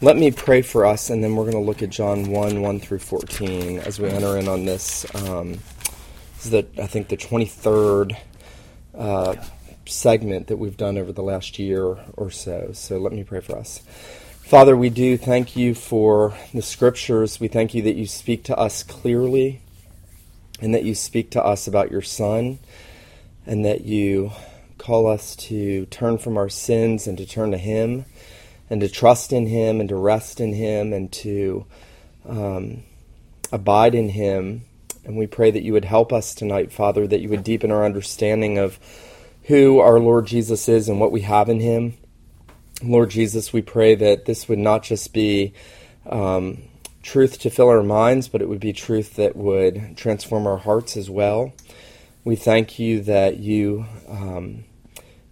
let me pray for us, and then we're going to look at John 1 1 through 14 as we enter in on this. Um, this is the, I think, the 23rd uh, segment that we've done over the last year or so. So let me pray for us. Father, we do thank you for the scriptures. We thank you that you speak to us clearly and that you speak to us about your Son and that you call us to turn from our sins and to turn to Him and to trust in Him and to rest in Him and to um, abide in Him. And we pray that you would help us tonight, Father, that you would deepen our understanding of who our Lord Jesus is and what we have in Him Lord Jesus, we pray that this would not just be um, truth to fill our minds, but it would be truth that would transform our hearts as well. We thank you that you um,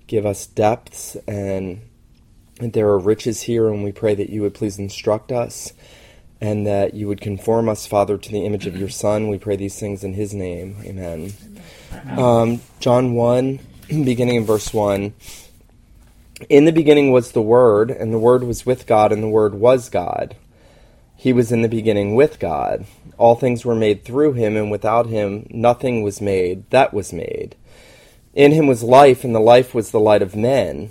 give us depths and, and there are riches here, and we pray that you would please instruct us and that you would conform us, Father, to the image of your Son. We pray these things in his name. Amen. Um, John 1, beginning in verse 1. In the beginning was the Word, and the Word was with God, and the Word was God. He was in the beginning with God. All things were made through him, and without him nothing was made that was made. In him was life, and the life was the light of men.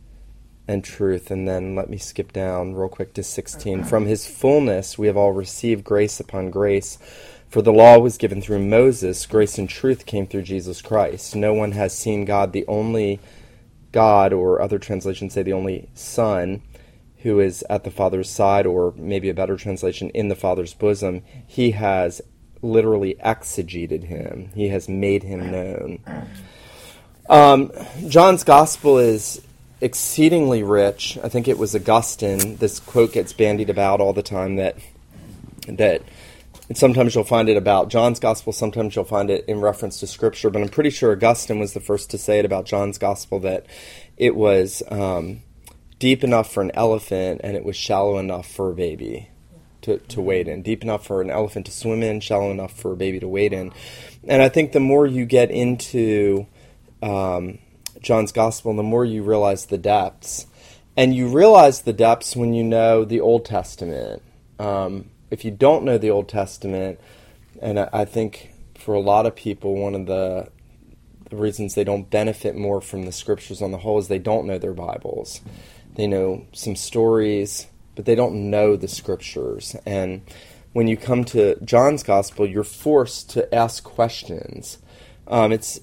and truth. And then let me skip down real quick to 16. From his fullness we have all received grace upon grace. For the law was given through Moses, grace and truth came through Jesus Christ. No one has seen God, the only God, or other translations say the only Son, who is at the Father's side, or maybe a better translation, in the Father's bosom. He has literally exegeted him, he has made him known. Um, John's Gospel is exceedingly rich. I think it was Augustine. This quote gets bandied about all the time that that sometimes you'll find it about John's gospel, sometimes you'll find it in reference to scripture, but I'm pretty sure Augustine was the first to say it about John's gospel that it was um, deep enough for an elephant and it was shallow enough for a baby to, to wade in. Deep enough for an elephant to swim in, shallow enough for a baby to wade in. And I think the more you get into um, John's gospel, the more you realize the depths. And you realize the depths when you know the Old Testament. Um, if you don't know the Old Testament, and I, I think for a lot of people, one of the the reasons they don't benefit more from the scriptures on the whole is they don't know their Bibles. They know some stories, but they don't know the scriptures. And when you come to John's gospel, you're forced to ask questions. Um, it's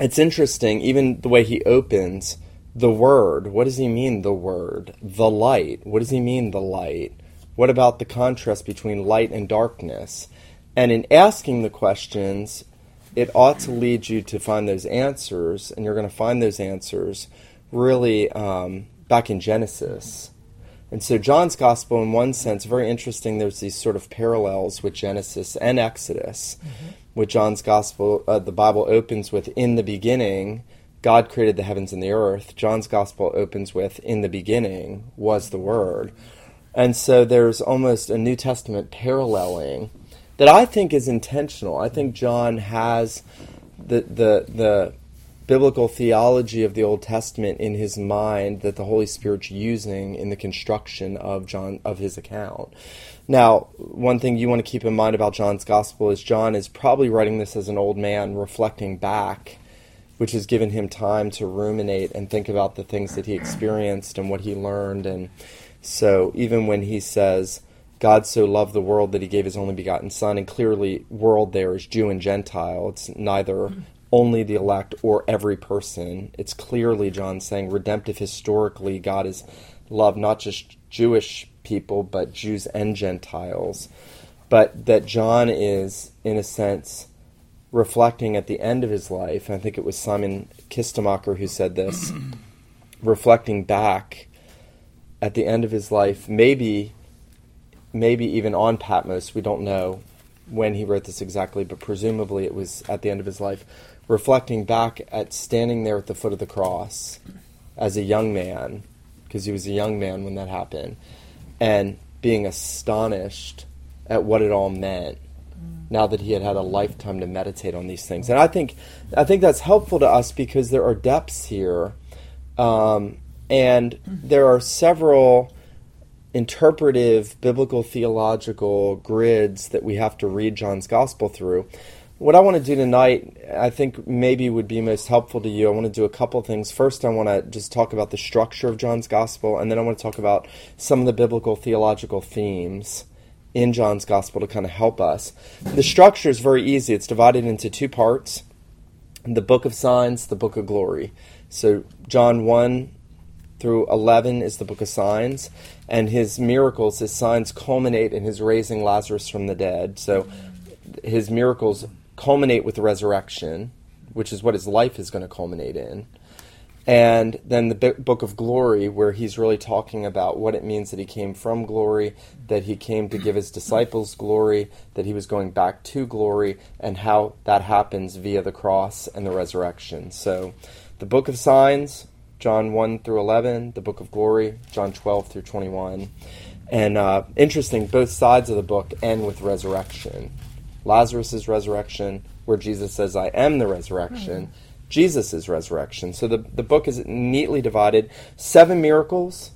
it's interesting, even the way he opens the word. What does he mean? The word, the light. What does he mean? The light. What about the contrast between light and darkness? And in asking the questions, it ought to lead you to find those answers, and you're going to find those answers really um, back in Genesis. And so John's gospel, in one sense, very interesting. There's these sort of parallels with Genesis and Exodus. Mm-hmm. With John's gospel, uh, the Bible opens with "In the beginning, God created the heavens and the earth." John's gospel opens with "In the beginning was the Word." And so there's almost a New Testament paralleling that I think is intentional. I think John has the the the biblical theology of the Old Testament in his mind that the Holy Spirit's using in the construction of John of his account. Now, one thing you want to keep in mind about John's gospel is John is probably writing this as an old man reflecting back, which has given him time to ruminate and think about the things that he experienced and what he learned and So even when he says, God so loved the world that he gave his only begotten Son, and clearly, world there is Jew and Gentile. It's neither only the elect or every person. It's clearly John saying, redemptive historically, God is love not just Jewish people, but Jews and Gentiles. But that John is, in a sense, reflecting at the end of his life, I think it was Simon Kistemaker who said this, reflecting back at the end of his life, maybe maybe even on Patmos, we don't know when he wrote this exactly, but presumably it was at the end of his life, reflecting back at standing there at the foot of the cross as a young man, because he was a young man when that happened, and being astonished at what it all meant now that he had had a lifetime to meditate on these things. And I think I think that's helpful to us because there are depths here, um, and there are several interpretive biblical theological grids that we have to read John's gospel through. What I want to do tonight, I think maybe would be most helpful to you. I want to do a couple things. First, I want to just talk about the structure of John's gospel, and then I want to talk about some of the biblical theological themes in John's gospel to kind of help us. The structure is very easy. It's divided into two parts the book of signs, the book of glory. So, John 1 through 11 is the book of signs, and his miracles, his signs culminate in his raising Lazarus from the dead. So, his miracles culminate with the resurrection, which is what his life is going to culminate in. And then the book of glory where he's really talking about what it means that he came from glory that he came to give his disciples glory that he was going back to glory and how that happens via the cross and the resurrection. So the book of signs john 1 through 11 the book of glory john 12 through 21 and uh, interesting both sides of the book end with resurrection lazarus' resurrection where jesus says i am the resurrection mm-hmm Jesus' resurrection. So the, the book is neatly divided. Seven miracles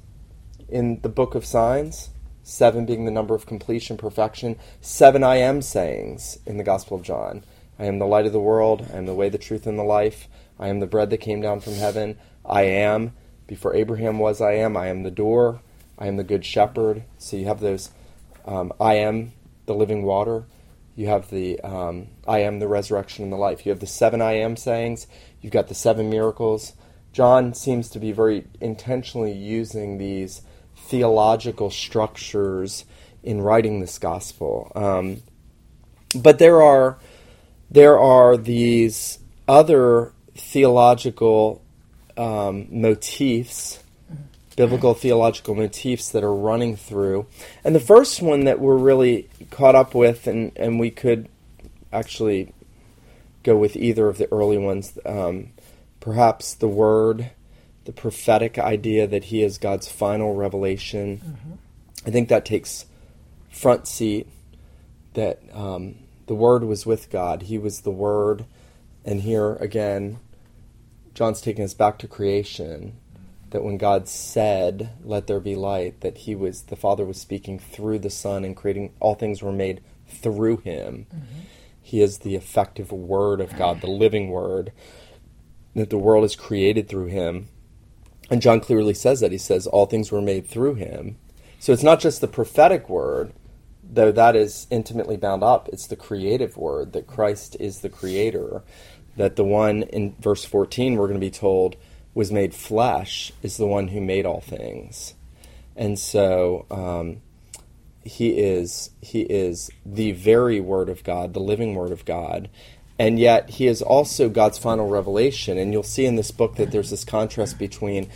in the book of signs, seven being the number of completion, perfection. Seven I am sayings in the Gospel of John. I am the light of the world. I am the way, the truth, and the life. I am the bread that came down from heaven. I am. Before Abraham was, I am. I am the door. I am the good shepherd. So you have those. Um, I am the living water. You have the um, I am the resurrection and the life. You have the seven I am sayings. You've got the seven miracles. John seems to be very intentionally using these theological structures in writing this gospel. Um, but there are there are these other theological um, motifs biblical theological motifs that are running through. And the first one that we're really caught up with, and, and we could actually go with either of the early ones, um, perhaps the Word, the prophetic idea that He is God's final revelation. Mm-hmm. I think that takes front seat, that um, the Word was with God, He was the Word. And here again, John's taking us back to creation that when God said, "Let there be light," that He was the Father was speaking through the Son and creating all things were made through Him. Mm-hmm. He is the effective Word of God, the living Word. That the world is created through Him, and John clearly says that. He says all things were made through Him. So it's not just the prophetic word, though that is intimately bound up. It's the creative word that Christ is the Creator. That the one in verse fourteen we're going to be told was made flesh is the one who made all things. And so um, he is he is the very word of God, the living word of God. And yet he is also God's final revelation. And you'll see in this book that there's this contrast between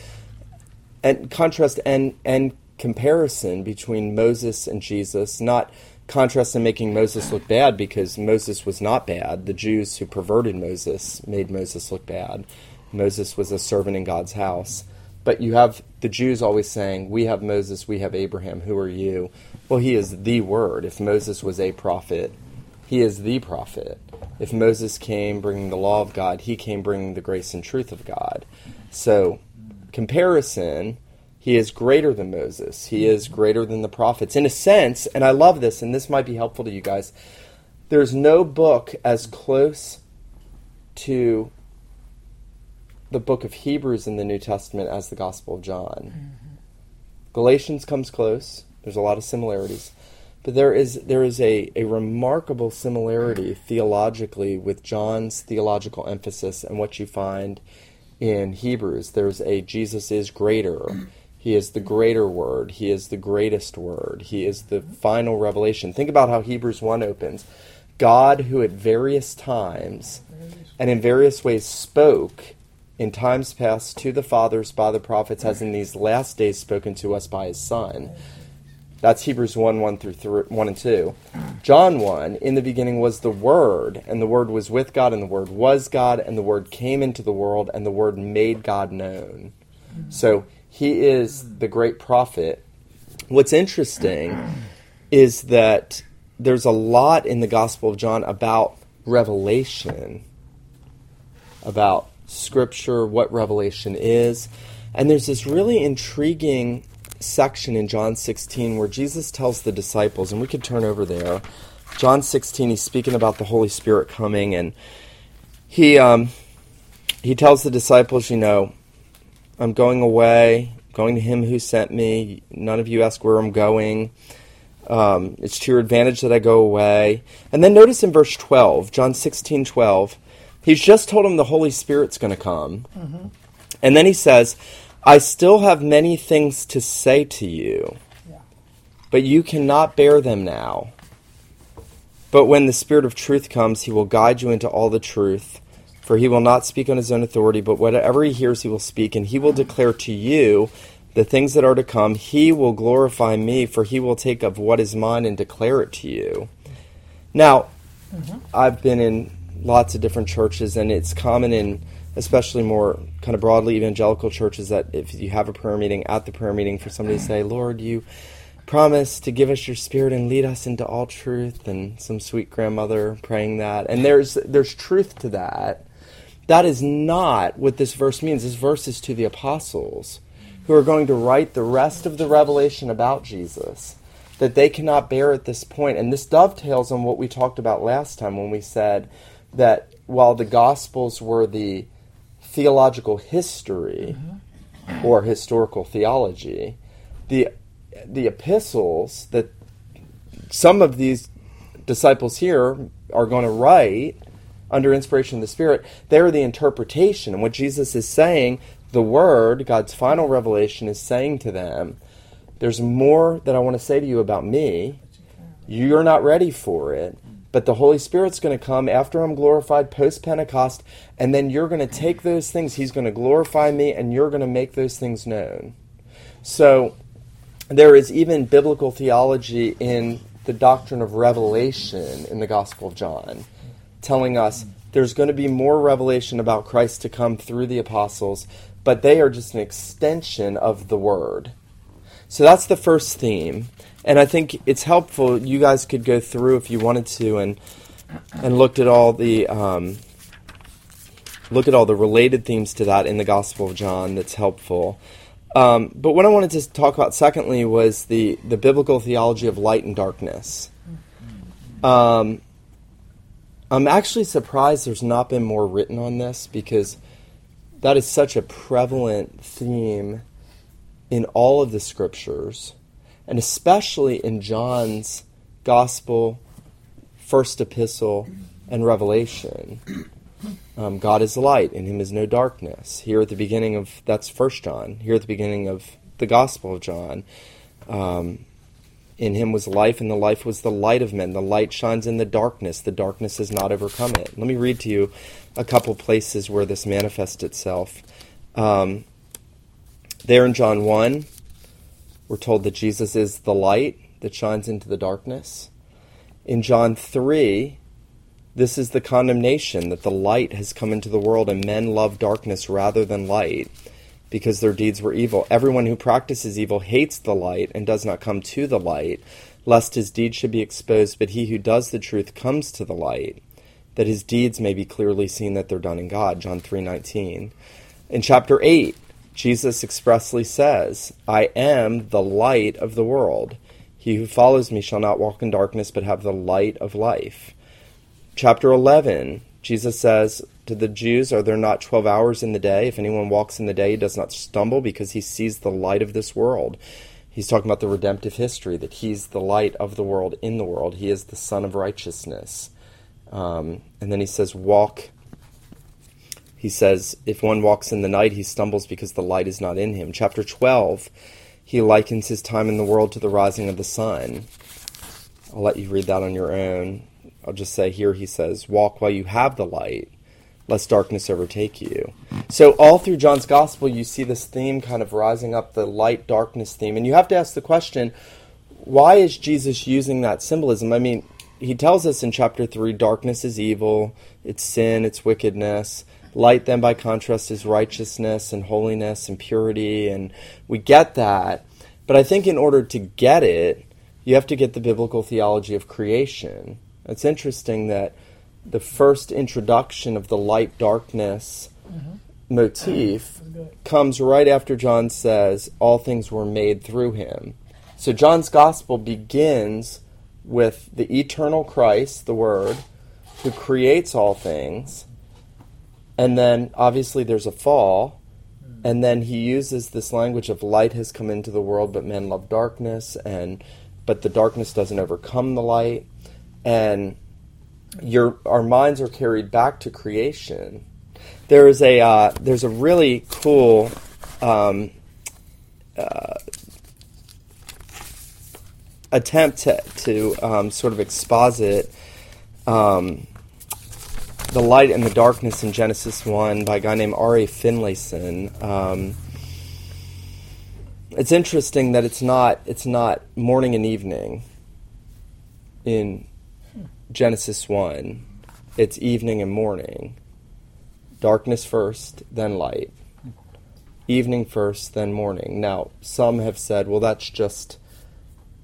and contrast and and comparison between Moses and Jesus, not contrast in making Moses look bad because Moses was not bad. The Jews who perverted Moses made Moses look bad. Moses was a servant in God's house. But you have the Jews always saying, We have Moses, we have Abraham, who are you? Well, he is the word. If Moses was a prophet, he is the prophet. If Moses came bringing the law of God, he came bringing the grace and truth of God. So, comparison, he is greater than Moses. He is greater than the prophets. In a sense, and I love this, and this might be helpful to you guys, there's no book as close to the book of Hebrews in the New Testament as the Gospel of John. Mm-hmm. Galatians comes close. There's a lot of similarities. But there is there is a, a remarkable similarity theologically with John's theological emphasis and what you find in Hebrews. There's a Jesus is greater. He is the greater word. He is the greatest word. He is the final revelation. Think about how Hebrews 1 opens. God, who at various times and in various ways spoke in times past to the fathers by the prophets, has in these last days spoken to us by his Son. That's Hebrews 1 1 through 3, 1 and 2. John 1 In the beginning was the Word, and the Word was with God, and the Word was God, and the Word came into the world, and the Word made God known. So he is the great prophet. What's interesting is that there's a lot in the Gospel of John about revelation, about Scripture, what revelation is. And there's this really intriguing section in John 16 where Jesus tells the disciples, and we could turn over there. John 16, he's speaking about the Holy Spirit coming, and he um, he tells the disciples, you know, I'm going away, going to Him who sent me. None of you ask where I'm going. Um, it's to your advantage that I go away. And then notice in verse 12, John 16, 12, he's just told him the Holy Spirit's going to come. Mm-hmm. And then he says, I still have many things to say to you, yeah. but you cannot bear them now. But when the Spirit of truth comes, he will guide you into all the truth. For he will not speak on his own authority, but whatever he hears, he will speak, and he will declare to you the things that are to come. He will glorify me, for he will take of what is mine and declare it to you. Now, mm-hmm. I've been in lots of different churches, and it's common in especially more kind of broadly evangelical churches that if you have a prayer meeting at the prayer meeting for somebody to say, Lord, you promise to give us your spirit and lead us into all truth and some sweet grandmother praying that. And there's there's truth to that. That is not what this verse means. This verse is to the apostles who are going to write the rest of the revelation about Jesus that they cannot bear at this point. And this dovetails on what we talked about last time when we said that while the gospels were the theological history mm-hmm. or historical theology, the the epistles that some of these disciples here are going to write under inspiration of the Spirit, they're the interpretation. And what Jesus is saying, the Word, God's final revelation, is saying to them, There's more that I want to say to you about me. You're not ready for it. But the Holy Spirit's going to come after I'm glorified post Pentecost, and then you're going to take those things. He's going to glorify me, and you're going to make those things known. So there is even biblical theology in the doctrine of revelation in the Gospel of John, telling us there's going to be more revelation about Christ to come through the apostles, but they are just an extension of the Word. So that's the first theme and I think it's helpful. You guys could go through if you wanted to and and looked at all the um, look at all the related themes to that in the Gospel of John. That's helpful. Um, but what I wanted to talk about secondly was the the biblical theology of light and darkness. Um, I'm actually surprised there's not been more written on this because that is such a prevalent theme in all of the scriptures and especially in John's Gospel, First Epistle, and Revelation. Um, God is light, in Him is no darkness. Here at the beginning of that's First John. Here at the beginning of the Gospel of John, um, in Him was life, and the life was the light of men. The light shines in the darkness. The darkness has not overcome it. Let me read to you a couple places where this manifests itself. Um, there in John one, we're told that Jesus is the light that shines into the darkness. In John 3, this is the condemnation that the light has come into the world and men love darkness rather than light because their deeds were evil. Everyone who practices evil hates the light and does not come to the light, lest his deeds should be exposed, but he who does the truth comes to the light, that his deeds may be clearly seen that they're done in God. John 3:19. In chapter 8, Jesus expressly says, I am the light of the world. He who follows me shall not walk in darkness, but have the light of life. Chapter 11, Jesus says to the Jews, Are there not 12 hours in the day? If anyone walks in the day, he does not stumble because he sees the light of this world. He's talking about the redemptive history, that he's the light of the world in the world. He is the Son of righteousness. Um, and then he says, Walk. He says, If one walks in the night, he stumbles because the light is not in him. Chapter 12, he likens his time in the world to the rising of the sun. I'll let you read that on your own. I'll just say here he says, Walk while you have the light, lest darkness overtake you. So, all through John's gospel, you see this theme kind of rising up the light darkness theme. And you have to ask the question why is Jesus using that symbolism? I mean, he tells us in chapter 3 darkness is evil, it's sin, it's wickedness. Light, then, by contrast, is righteousness and holiness and purity. And we get that. But I think in order to get it, you have to get the biblical theology of creation. It's interesting that the first introduction of the light darkness mm-hmm. motif comes right after John says, All things were made through him. So John's gospel begins with the eternal Christ, the Word, who creates all things. And then obviously there's a fall. And then he uses this language of light has come into the world, but men love darkness, and but the darkness doesn't overcome the light. And your our minds are carried back to creation. There is a uh, there's a really cool um, uh, attempt to, to um, sort of exposit um, the light and the darkness in Genesis 1 by a guy named R. A. Finlayson. Um, it's interesting that it's not it's not morning and evening in Genesis 1. It's evening and morning. Darkness first, then light. Evening first, then morning. Now, some have said, well that's just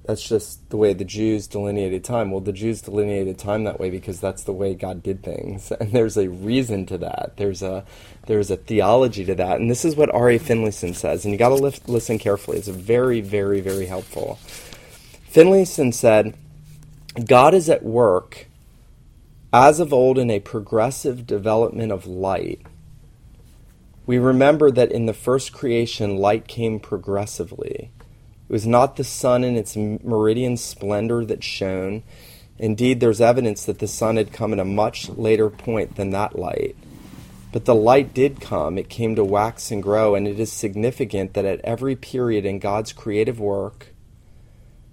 that's just the way the Jews delineated time. Well, the Jews delineated time that way because that's the way God did things, and there's a reason to that. There's a there's a theology to that, and this is what R. A. Finlayson says, and you got to listen carefully. It's very, very, very helpful. Finlayson said, "God is at work, as of old, in a progressive development of light." We remember that in the first creation, light came progressively. It was not the sun in its meridian splendor that shone. Indeed, there's evidence that the sun had come at a much later point than that light. But the light did come, it came to wax and grow, and it is significant that at every period in God's creative work,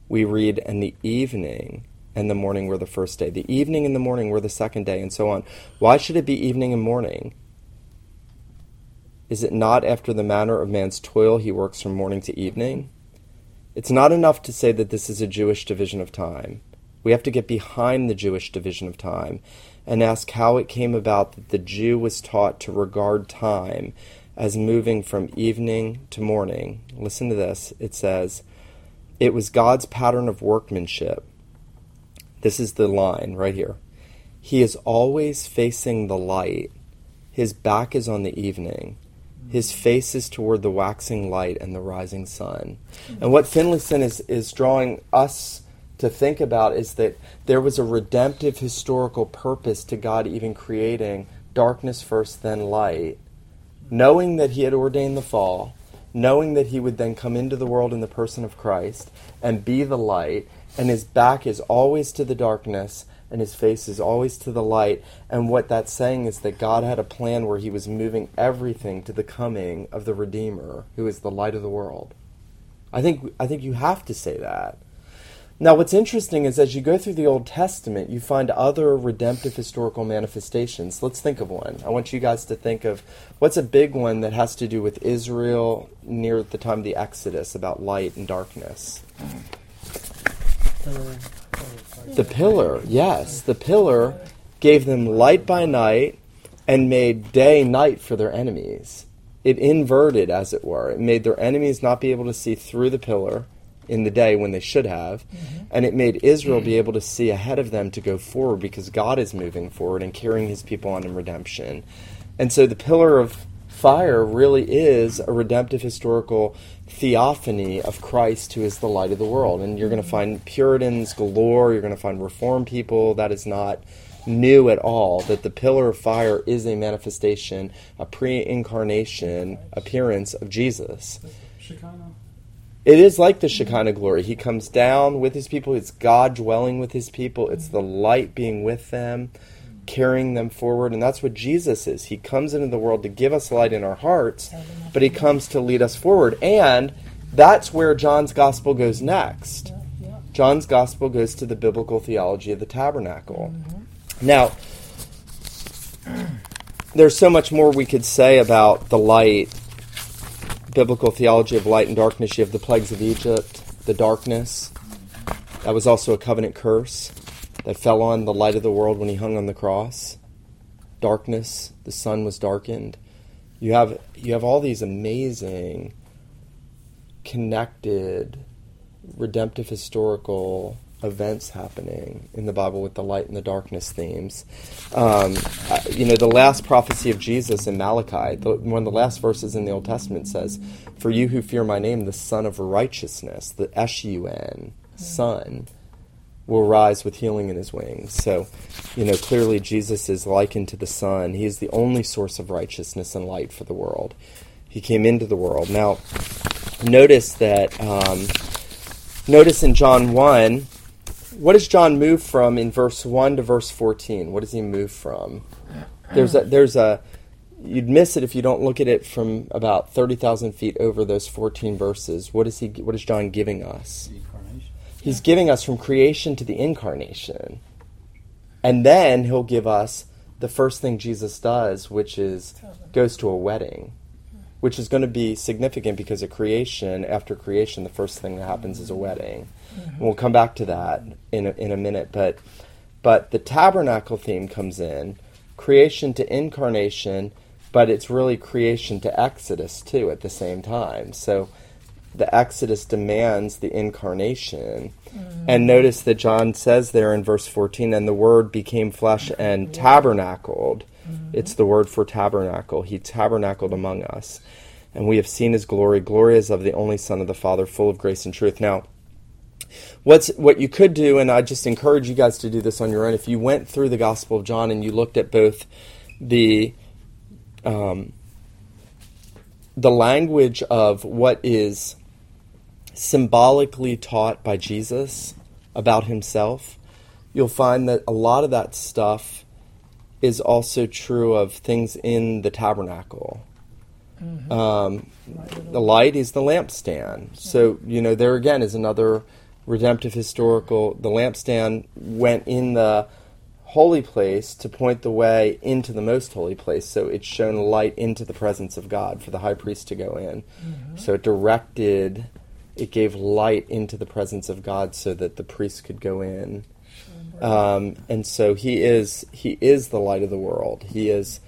we read, and the evening and the morning were the first day. The evening and the morning were the second day, and so on. Why should it be evening and morning? Is it not after the manner of man's toil he works from morning to evening? It's not enough to say that this is a Jewish division of time. We have to get behind the Jewish division of time and ask how it came about that the Jew was taught to regard time as moving from evening to morning. Listen to this. It says, It was God's pattern of workmanship. This is the line right here. He is always facing the light, his back is on the evening. His face is toward the waxing light and the rising sun. And what Finlayson is, is drawing us to think about is that there was a redemptive historical purpose to God even creating darkness first, then light, knowing that He had ordained the fall, knowing that He would then come into the world in the person of Christ and be the light, and His back is always to the darkness and his face is always to the light. And what that's saying is that God had a plan where he was moving everything to the coming of the Redeemer, who is the light of the world. I think, I think you have to say that. Now, what's interesting is as you go through the Old Testament, you find other redemptive historical manifestations. Let's think of one. I want you guys to think of what's a big one that has to do with Israel near the time of the Exodus about light and darkness. The pillar, yes, the pillar gave them light by night and made day night for their enemies. It inverted, as it were. It made their enemies not be able to see through the pillar in the day when they should have. Mm-hmm. And it made Israel be able to see ahead of them to go forward because God is moving forward and carrying his people on in redemption. And so the pillar of fire really is a redemptive historical theophany of Christ who is the light of the world. And you're going to find Puritans galore, you're going to find Reformed people. That is not new at all that the pillar of fire is a manifestation, a pre incarnation appearance of Jesus. Shekinah. It is like the Shekinah glory. He comes down with his people. It's God dwelling with his people. It's the light being with them, carrying them forward. And that's what Jesus is. He comes into the world to give us light in our hearts, but he comes to lead us forward. And that's where John's gospel goes next. John's gospel goes to the biblical theology of the tabernacle. Now, there's so much more we could say about the light, biblical theology of light and darkness. You have the plagues of Egypt, the darkness. That was also a covenant curse that fell on the light of the world when he hung on the cross. Darkness, the sun was darkened. You have you have all these amazing connected redemptive historical events happening in the Bible with the light and the darkness themes. Um, you know, the last prophecy of Jesus in Malachi, the, one of the last verses in the Old Testament says, For you who fear my name, the Sun of Righteousness, the S U N, Sun, will rise with healing in his wings. So, you know, clearly Jesus is likened to the sun. He is the only source of righteousness and light for the world. He came into the world. Now, notice that. Um, notice in John 1, what does John move from in verse 1 to verse 14? What does he move from? There's a, there's a, you'd miss it if you don't look at it from about 30,000 feet over those 14 verses. What is he, what is John giving us? He's giving us from creation to the incarnation. And then he'll give us the first thing Jesus does, which is goes to a wedding which is going to be significant because at creation, after creation, the first thing that happens is a wedding. Mm-hmm. We'll come back to that in a, in a minute, but but the tabernacle theme comes in, creation to incarnation, but it's really creation to Exodus too at the same time. So the Exodus demands the incarnation. Mm-hmm. And notice that John says there in verse 14, and the Word became flesh and tabernacled. Mm-hmm. It's the word for tabernacle. He tabernacled among us. And we have seen his glory. Glory is of the only Son of the Father, full of grace and truth. Now, what's what you could do, and I just encourage you guys to do this on your own. If you went through the Gospel of John and you looked at both the um, the language of what is symbolically taught by Jesus about himself, you'll find that a lot of that stuff is also true of things in the tabernacle. Mm-hmm. Um, the light is the lampstand. So, you know, there again is another redemptive historical. The lampstand went in the holy place to point the way into the most holy place. So it shone light into the presence of God for the high priest to go in. Mm-hmm. So it directed, it gave light into the presence of God so that the priests could go in. Um, and so he is he is the light of the world. He is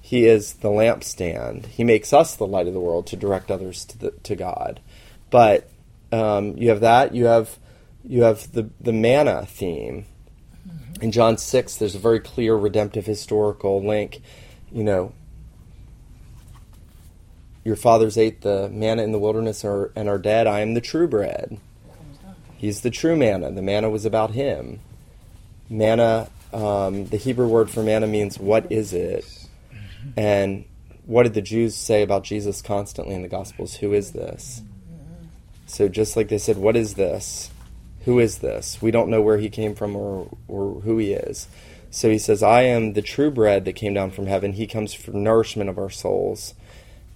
he is the lampstand. He makes us the light of the world to direct others to the, to God. But um, you have that. You have you have the the manna theme. In John six, there's a very clear redemptive historical link. You know, your fathers ate the manna in the wilderness and are dead. I am the true bread. He's the true manna. The manna was about him. Manna, um, the Hebrew word for manna means what is it? And what did the Jews say about Jesus constantly in the Gospels? Who is this? So just like they said, what is this? Who is this? We don't know where he came from or, or who he is. So he says, I am the true bread that came down from heaven. He comes for nourishment of our souls.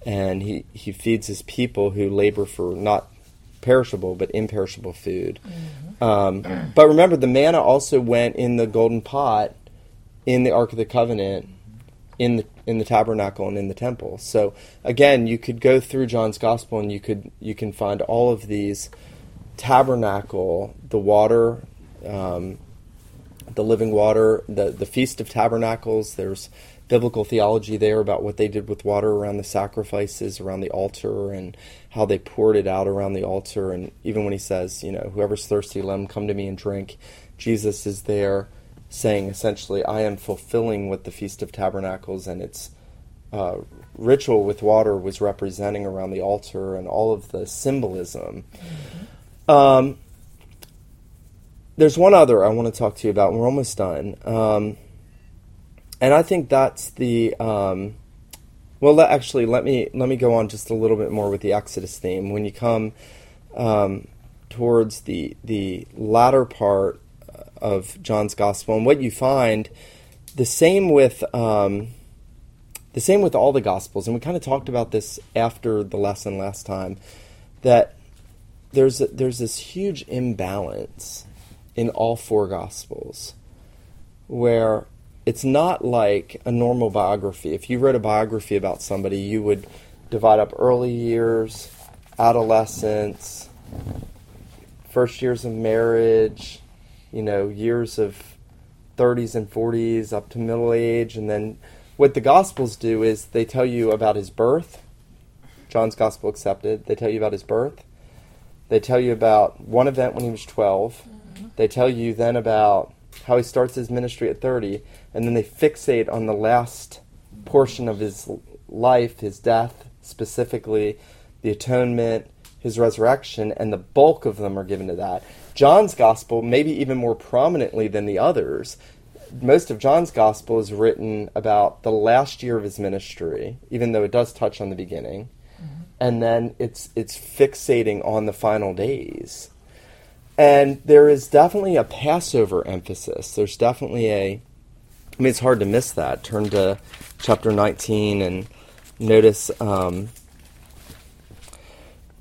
And he, he feeds his people who labor for not perishable but imperishable food. Mm-hmm. Um, but remember, the manna also went in the golden pot in the Ark of the Covenant, in the in the tabernacle and in the temple. So again, you could go through John's Gospel and you could you can find all of these tabernacle, the water, um, the living water, the the feast of tabernacles. There's biblical theology there about what they did with water around the sacrifices, around the altar, and how they poured it out around the altar. And even when he says, you know, whoever's thirsty, let him come to me and drink, Jesus is there saying essentially, I am fulfilling what the Feast of Tabernacles and its uh, ritual with water was representing around the altar and all of the symbolism. Mm-hmm. Um, there's one other I want to talk to you about, and we're almost done. Um, and I think that's the um, well. Let, actually, let me let me go on just a little bit more with the Exodus theme. When you come um, towards the the latter part of John's gospel, and what you find the same with um, the same with all the gospels, and we kind of talked about this after the lesson last time that there's a, there's this huge imbalance in all four gospels where it's not like a normal biography. If you wrote a biography about somebody, you would divide up early years, adolescence, first years of marriage, you know, years of 30s and 40s up to middle age. And then what the Gospels do is they tell you about his birth. John's Gospel accepted. They tell you about his birth. They tell you about one event when he was 12. Mm-hmm. They tell you then about how he starts his ministry at 30. And then they fixate on the last portion of his life, his death specifically, the atonement, his resurrection, and the bulk of them are given to that. John's gospel, maybe even more prominently than the others, most of John's gospel is written about the last year of his ministry, even though it does touch on the beginning. Mm-hmm. And then it's it's fixating on the final days. And there is definitely a Passover emphasis. There's definitely a I mean it's hard to miss that. Turn to chapter 19 and notice um,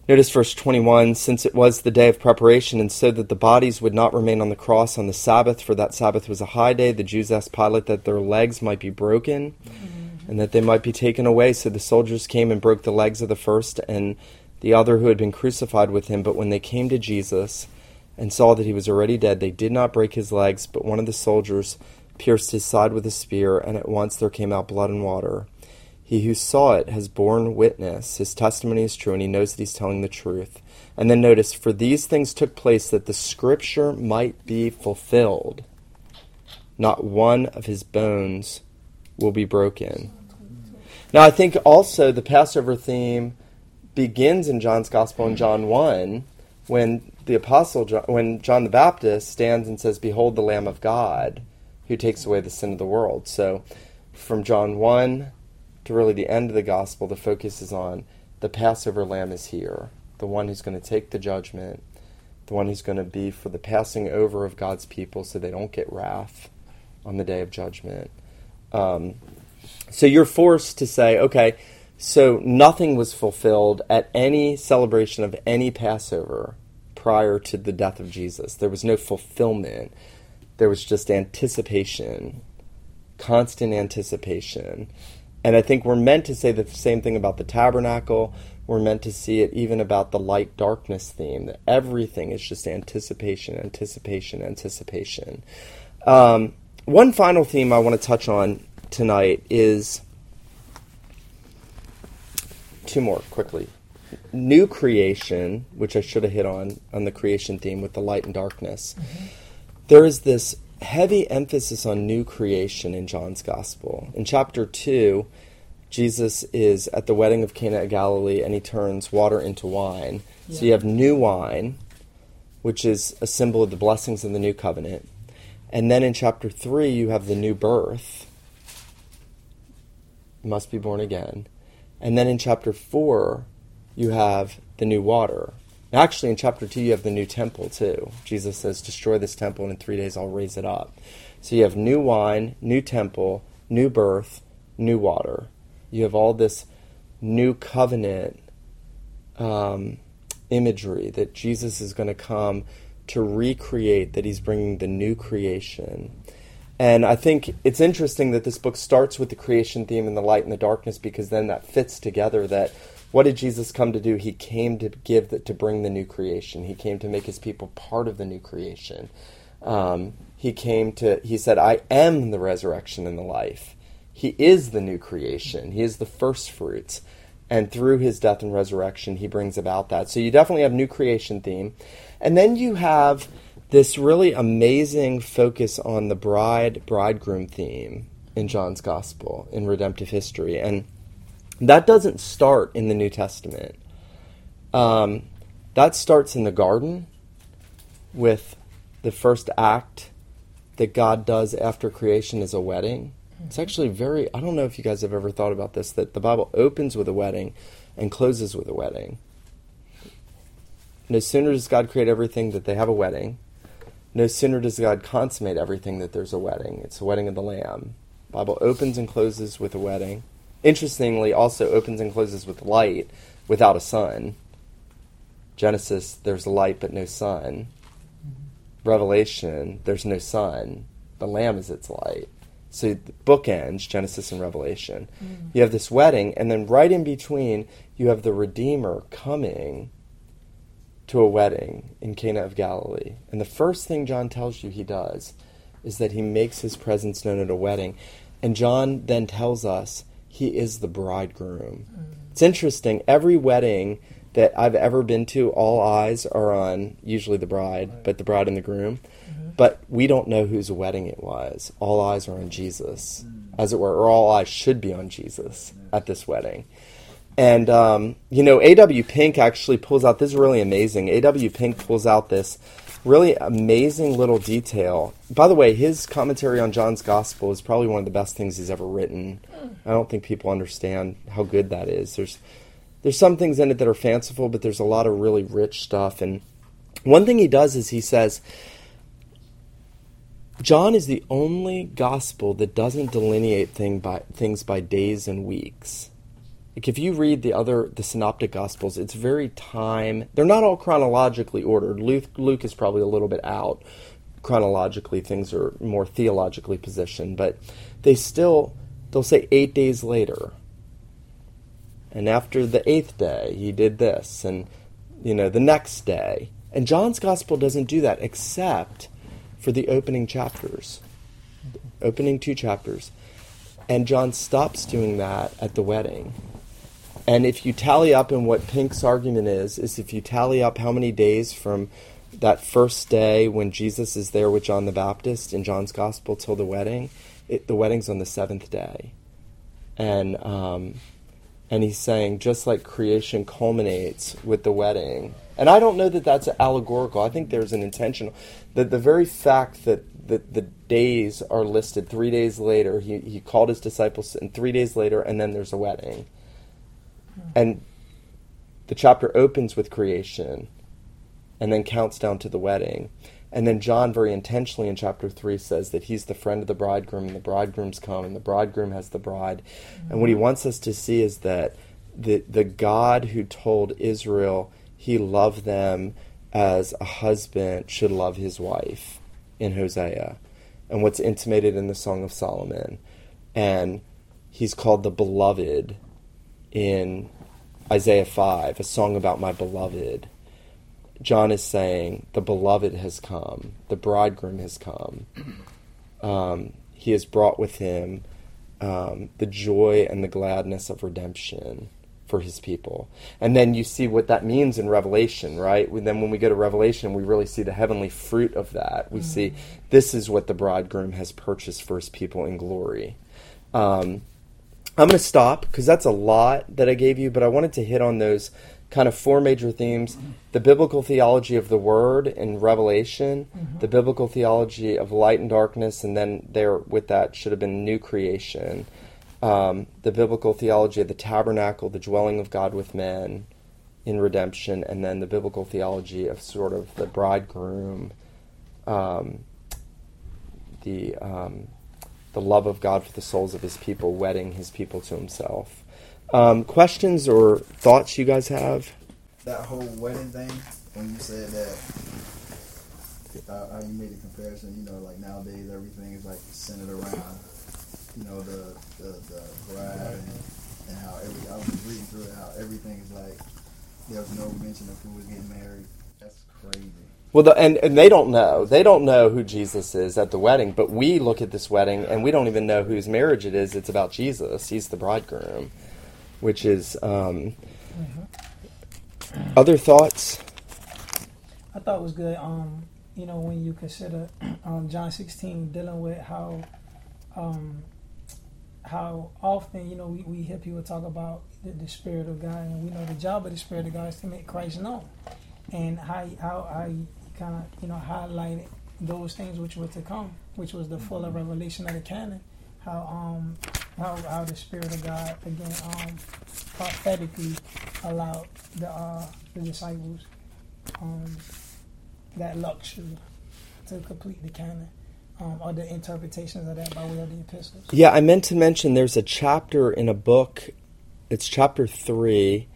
Notice verse 21 Since it was the day of preparation, and so that the bodies would not remain on the cross on the Sabbath, for that Sabbath was a high day, the Jews asked Pilate that their legs might be broken mm-hmm. and that they might be taken away. So the soldiers came and broke the legs of the first and the other who had been crucified with him. But when they came to Jesus and saw that he was already dead, they did not break his legs, but one of the soldiers pierced his side with a spear, and at once there came out blood and water. He who saw it has borne witness. His testimony is true, and he knows that he's telling the truth. And then notice, for these things took place that the scripture might be fulfilled. Not one of his bones will be broken. Now, I think also the Passover theme begins in John's Gospel in John 1 when the apostle John, when John the Baptist stands and says behold the lamb of God who takes away the sin of the world. So from John 1 to really the end of the gospel, the focus is on the Passover lamb is here, the one who's going to take the judgment, the one who's going to be for the passing over of God's people so they don't get wrath on the day of judgment. Um, so you're forced to say, okay, so nothing was fulfilled at any celebration of any Passover prior to the death of Jesus. There was no fulfillment. There was just anticipation, constant anticipation. And I think we're meant to say the same thing about the tabernacle. We're meant to see it even about the light darkness theme, that everything is just anticipation, anticipation, anticipation. Um, one final theme I want to touch on tonight is two more quickly. New creation, which I should have hit on on the creation theme with the light and darkness. Mm-hmm. There is this heavy emphasis on new creation in John's gospel. In chapter 2, Jesus is at the wedding of Cana of Galilee and he turns water into wine. Yeah. So you have new wine, which is a symbol of the blessings of the new covenant. And then in chapter 3, you have the new birth. must be born again. And then in chapter 4, you have the new water. Actually, in chapter 2, you have the new temple, too. Jesus says, Destroy this temple, and in three days I'll raise it up. So you have new wine, new temple, new birth, new water. You have all this new covenant um, imagery that Jesus is going to come to recreate, that he's bringing the new creation. And I think it's interesting that this book starts with the creation theme and the light and the darkness because then that fits together that what did Jesus come to do? He came to give the, to bring the new creation. He came to make his people part of the new creation. Um, he came to. He said, "I am the resurrection and the life." He is the new creation. He is the first fruits, and through his death and resurrection, he brings about that. So you definitely have new creation theme, and then you have this really amazing focus on the bride bridegroom theme in John's gospel in redemptive history and that doesn't start in the New Testament. Um, that starts in the garden with the first act that God does after creation is a wedding. It's actually very, I don't know if you guys have ever thought about this, that the Bible opens with a wedding and closes with a wedding. No sooner does God create everything that they have a wedding. No sooner does God consummate everything that there's a wedding. It's a wedding of the Lamb. Bible opens and closes with a wedding. Interestingly, also opens and closes with light without a sun. Genesis, there's light but no sun. Revelation, there's no sun. The Lamb is its light. So the book ends, Genesis and Revelation. Mm. You have this wedding, and then right in between, you have the Redeemer coming to a wedding in Cana of Galilee. And the first thing John tells you he does is that he makes his presence known at a wedding. And John then tells us he is the bridegroom. Mm. It's interesting. Every wedding that I've ever been to, all eyes are on usually the bride, right. but the bride and the groom. Mm-hmm. But we don't know whose wedding it was. All eyes are on Jesus, mm. as it were, or all eyes should be on Jesus yeah. at this wedding. And, um, you know, A.W. Pink actually pulls out, this is really amazing. A.W. Pink pulls out this really amazing little detail. By the way, his commentary on John's Gospel is probably one of the best things he's ever written. I don't think people understand how good that is. There's there's some things in it that are fanciful, but there's a lot of really rich stuff. And one thing he does is he says John is the only gospel that doesn't delineate thing by, things by days and weeks. Like if you read the other the synoptic gospels, it's very time. They're not all chronologically ordered. Luke, Luke is probably a little bit out chronologically. Things are more theologically positioned, but they still they'll say eight days later. And after the eighth day, he did this, and you know the next day. And John's gospel doesn't do that except for the opening chapters, opening two chapters. And John stops doing that at the wedding and if you tally up, and what Pink's argument is, is if you tally up how many days from that first day when Jesus is there with John the Baptist in John's Gospel till the wedding, it, the wedding's on the seventh day. And, um, and he's saying, just like creation culminates with the wedding. And I don't know that that's allegorical. I think there's an intentional. That the very fact that the, the days are listed three days later, he, he called his disciples, and three days later, and then there's a wedding and the chapter opens with creation and then counts down to the wedding. And then John, very intentionally in chapter 3, says that he's the friend of the bridegroom, and the bridegroom's come, and the bridegroom has the bride. Mm-hmm. And what he wants us to see is that the, the God who told Israel he loved them as a husband should love his wife in Hosea, and what's intimated in the Song of Solomon. And he's called the beloved in Isaiah 5, a song about my beloved, John is saying, The beloved has come, the bridegroom has come. Um, he has brought with him um, the joy and the gladness of redemption for his people. And then you see what that means in Revelation, right? Then when we go to Revelation, we really see the heavenly fruit of that. We mm-hmm. see this is what the bridegroom has purchased for his people in glory. Um, I'm going to stop because that's a lot that I gave you, but I wanted to hit on those kind of four major themes the biblical theology of the word in revelation mm-hmm. the biblical theology of light and darkness and then there with that should have been new creation um, the biblical theology of the tabernacle the dwelling of god with men in redemption and then the biblical theology of sort of the bridegroom um, the um, the love of God for the souls of his people, wedding his people to himself. Um, questions or thoughts you guys have? That whole wedding thing, when you said that, uh, you made a comparison, you know, like nowadays everything is like centered around, you know, the the, the bride and, and how every, I was reading through it, how everything is like, there was no mention of who was getting married. That's crazy. Well, the, and, and they don't know. They don't know who Jesus is at the wedding, but we look at this wedding and we don't even know whose marriage it is. It's about Jesus. He's the bridegroom, which is. Um, mm-hmm. Other thoughts? I thought it was good. Um, you know, when you consider um, John 16 dealing with how um, how often you know we, we hear people talk about the, the, Spirit of God, and we know the job of the Spirit of God is to make Christ known, and how how, how kind of you know highlighted those things which were to come, which was the fuller mm-hmm. revelation of the canon. How um how, how the Spirit of God again um prophetically allowed the uh, the disciples um, that luxury to complete the canon, um, or the interpretations of that by way of the epistles. Yeah, I meant to mention there's a chapter in a book. It's chapter three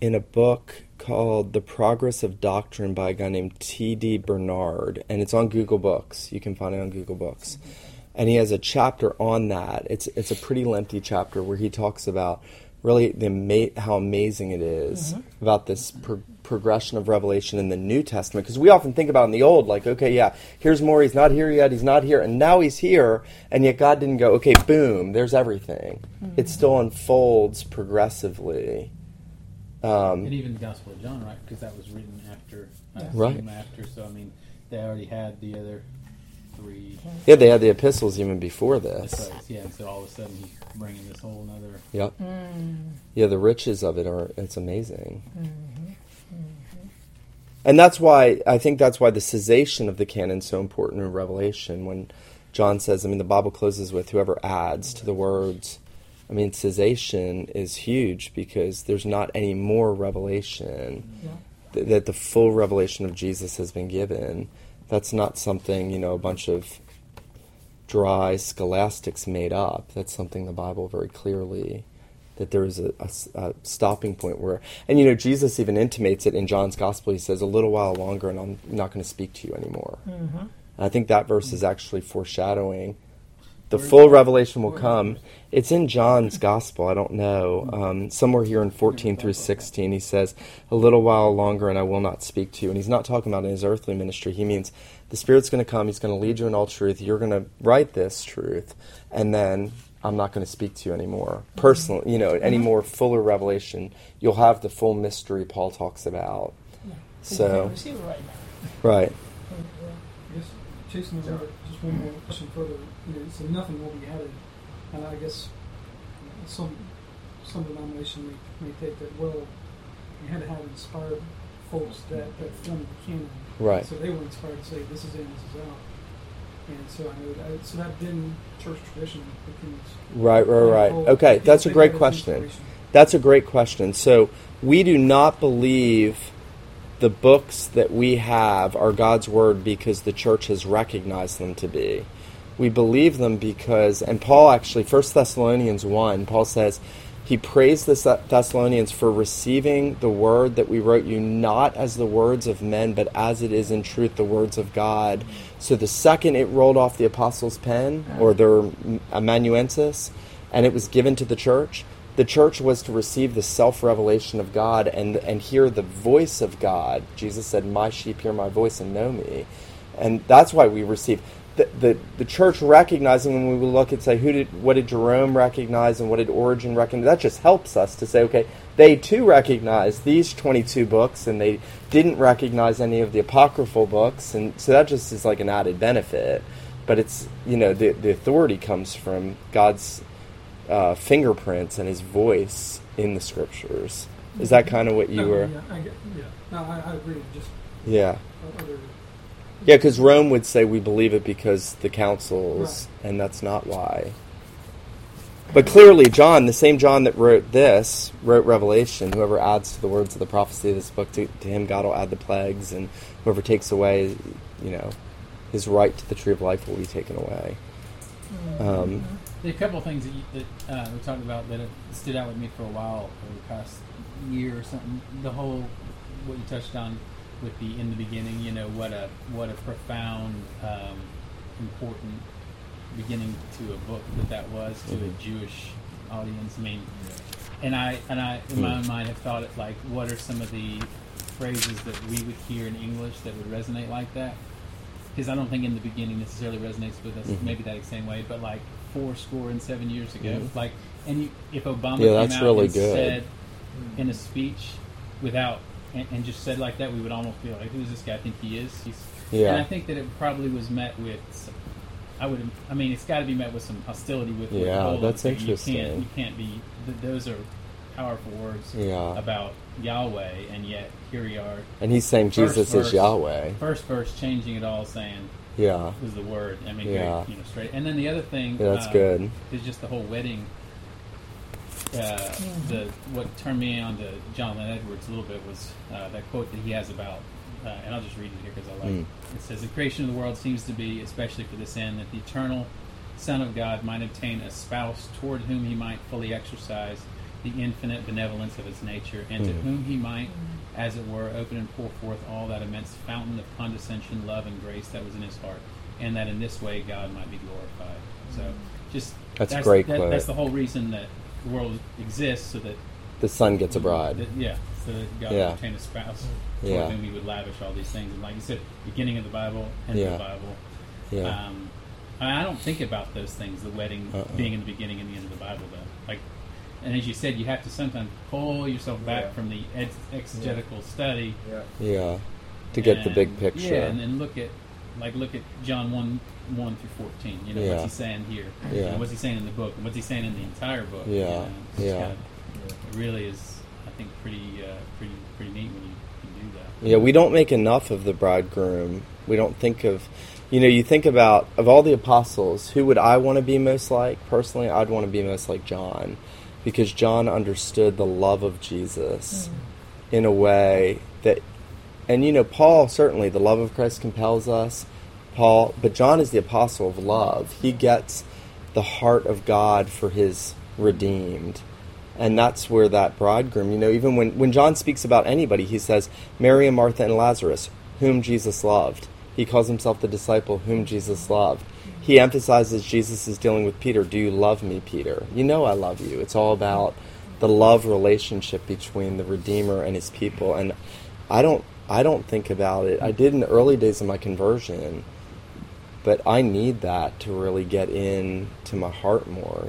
in a book called The Progress of Doctrine by a guy named T.D. Bernard, and it's on Google Books. You can find it on Google Books. And he has a chapter on that. It's it's a pretty lengthy chapter where he talks about really the ama- how amazing it is mm-hmm. about this pro- progression of revelation in the New Testament. Because we often think about in the Old, like, okay, yeah, here's more. He's not here yet. He's not here, and now he's here. And yet God didn't go, okay, boom. There's everything. Mm-hmm. It still unfolds progressively. Um, And even the Gospel of John, right? Because that was written after, I Yeah. assume Right. after. So I mean, they already had the other three yeah, they had the epistles even before this. essays. Yeah, and so all of a sudden he's bringing this whole other. Yep. Mm, Yeah, the riches of it are it's amazing. mm-hmm, And that's why I think that's why the cessation of the canon is so important in Revelation when John says, I mean the Bible closes with whoever adds to the words. I mean cessation is huge because there's not any more revelation yeah. th- that the full revelation of Jesus has been given. That's not something, you know, a bunch of dry scholastics made up. That's something the Bible very clearly that there is a stopping point where, and you know, Jesus even intimates it in John's Gospel. He says, "A little while longer, and I'm not going to speak to you anymore." Mm-hmm. I think that verse is actually foreshadowing the full revelation will come. It's in John's Gospel. I don't know. Um, somewhere here in 14 through 16, he says, A little while longer and I will not speak to you. And he's not talking about in his earthly ministry. He means the Spirit's going to come. He's going to lead you in all truth. You're going to write this truth. And then I'm not going to speak to you anymore. Personally, you know, any more fuller revelation. You'll have the full mystery Paul talks about. You So, can't receive it right now. right. Guess chasing just one more question further. You know, so nothing will be added, and I guess some some denomination may, may take that. Well, you had to have inspired folks that that formed the canon, Right. So they were inspired to say this is in, this is out. And so I know that so that then church tradition Right, right, right. Oh, Okay, that's a great question. That's a great question. So we do not believe the books that we have are God's word because the church has recognized them to be. We believe them because, and Paul actually, 1 Thessalonians 1, Paul says, he praised the Thessalonians for receiving the word that we wrote you not as the words of men, but as it is in truth the words of God. So the second it rolled off the apostles' pen, or their amanuensis, and it was given to the church, the church was to receive the self revelation of God and and hear the voice of God. Jesus said, "My sheep hear my voice and know me," and that's why we receive. The, the, the church recognizing when we look and say who did what did Jerome recognize and what did Origen recognize that just helps us to say okay they too recognize these 22 books and they didn't recognize any of the apocryphal books and so that just is like an added benefit but it's you know the, the authority comes from God's uh, fingerprints and his voice in the scriptures. Is that kind of what you no, were? Yeah, I yeah. No, I, I agree. Just Yeah. other. Yeah, because Rome would say we believe it because the councils, and that's not why. But clearly, John, the same John that wrote this, wrote Revelation. Whoever adds to the words of the prophecy of this book, to, to him God will add the plagues, and whoever takes away, you know, his right to the tree of life will be taken away. Um, There are a couple of things that, you, that uh, we talked about that have stood out with me for a while over the past year or something. The whole what you touched on with the in the beginning, you know, what a what a profound, um, important beginning to a book that that was to a Mhm. Jewish audience. I mean, and I and I in my Mm. own mind have thought it like, what are some of the phrases that we would hear in English that would resonate like that? Because I don't think in the beginning necessarily resonates with us Mhm. maybe that same way, but like four score and seven years ago, Mhm. like, and you, if Obama Yeah, came that's out really and good. said in a speech without and, and just said like that, we would almost be like, "Who's this guy? I think he is." He's, And I think that it probably was met with. Some, I would. I mean, it's got to be met with some hostility with. with Yeah, whole that's thing. You interesting. can't. You can't be. Th- those are powerful words Yeah. about Yahweh, and yet here we are, And he's saying Jesus verse. is Yahweh. first verse, changing it all, saying Yeah. was the word. I mean, Yeah. very, you know, straight. And then the other thing. Yeah, that's uh, good. Is just the whole wedding. Uh, the what turned me on to John Jonathan Edwards a little bit was uh, that quote that he has about uh, and I'll just read it here because I like Mm. it. It says, The creation of the world seems to be, especially for this end, that the eternal Son of God might obtain a spouse toward whom he might fully exercise the infinite benevolence of his nature, and to Mm. whom he might, as it were, open and pour forth all that immense fountain of condescension, love, and grace that was in his heart, and that in this way God might be glorified. So, just That's a great that- quote. That's the whole reason that the world exists, so that The son gets a bride. that- yeah, so that God Yeah. would obtain a spouse Yeah. for whom He would lavish all these things. And like you said, beginning of the Bible, end Yeah. of the Bible. Yeah. Um, I I don't think about those things, the wedding Uh-uh. being in the beginning and the end of the Bible, though. Like, and as you said, you have to sometimes pull yourself back Yeah. from the ex- exegetical study Yeah. yeah. To get the big picture. Yeah, and then look at like look at John one one through fourteen. You know, Yeah. what's he saying here? You Yeah. know, what's he saying in the book? And what's he saying in the entire book? Yeah. You know, it's Yeah. kinda- it really is, I think, pretty uh, pretty pretty neat when you can do that. Yeah, we don't make enough of the bridegroom. We don't think of, you know, you think about, of all the apostles, who would I want to be most like? Personally, I'd want to be most like John. Because John understood the love of Jesus in a way that, and you know, Paul, certainly, the love of Christ compels us. Paul, but John is the apostle of love. He gets the heart of God for his redeemed. And that's where that bridegroom, you know, even when, when John speaks about anybody, he says, Mary and Martha and Lazarus, whom Jesus loved. He calls himself the disciple whom Jesus loved. He emphasizes Jesus is dealing with Peter. Do you love me, Peter? You know I love you. It's all about the love relationship between the Redeemer and his people. And I don't I don't think about it. I did in the early days of my conversion, but I need that to really get in to my heart more.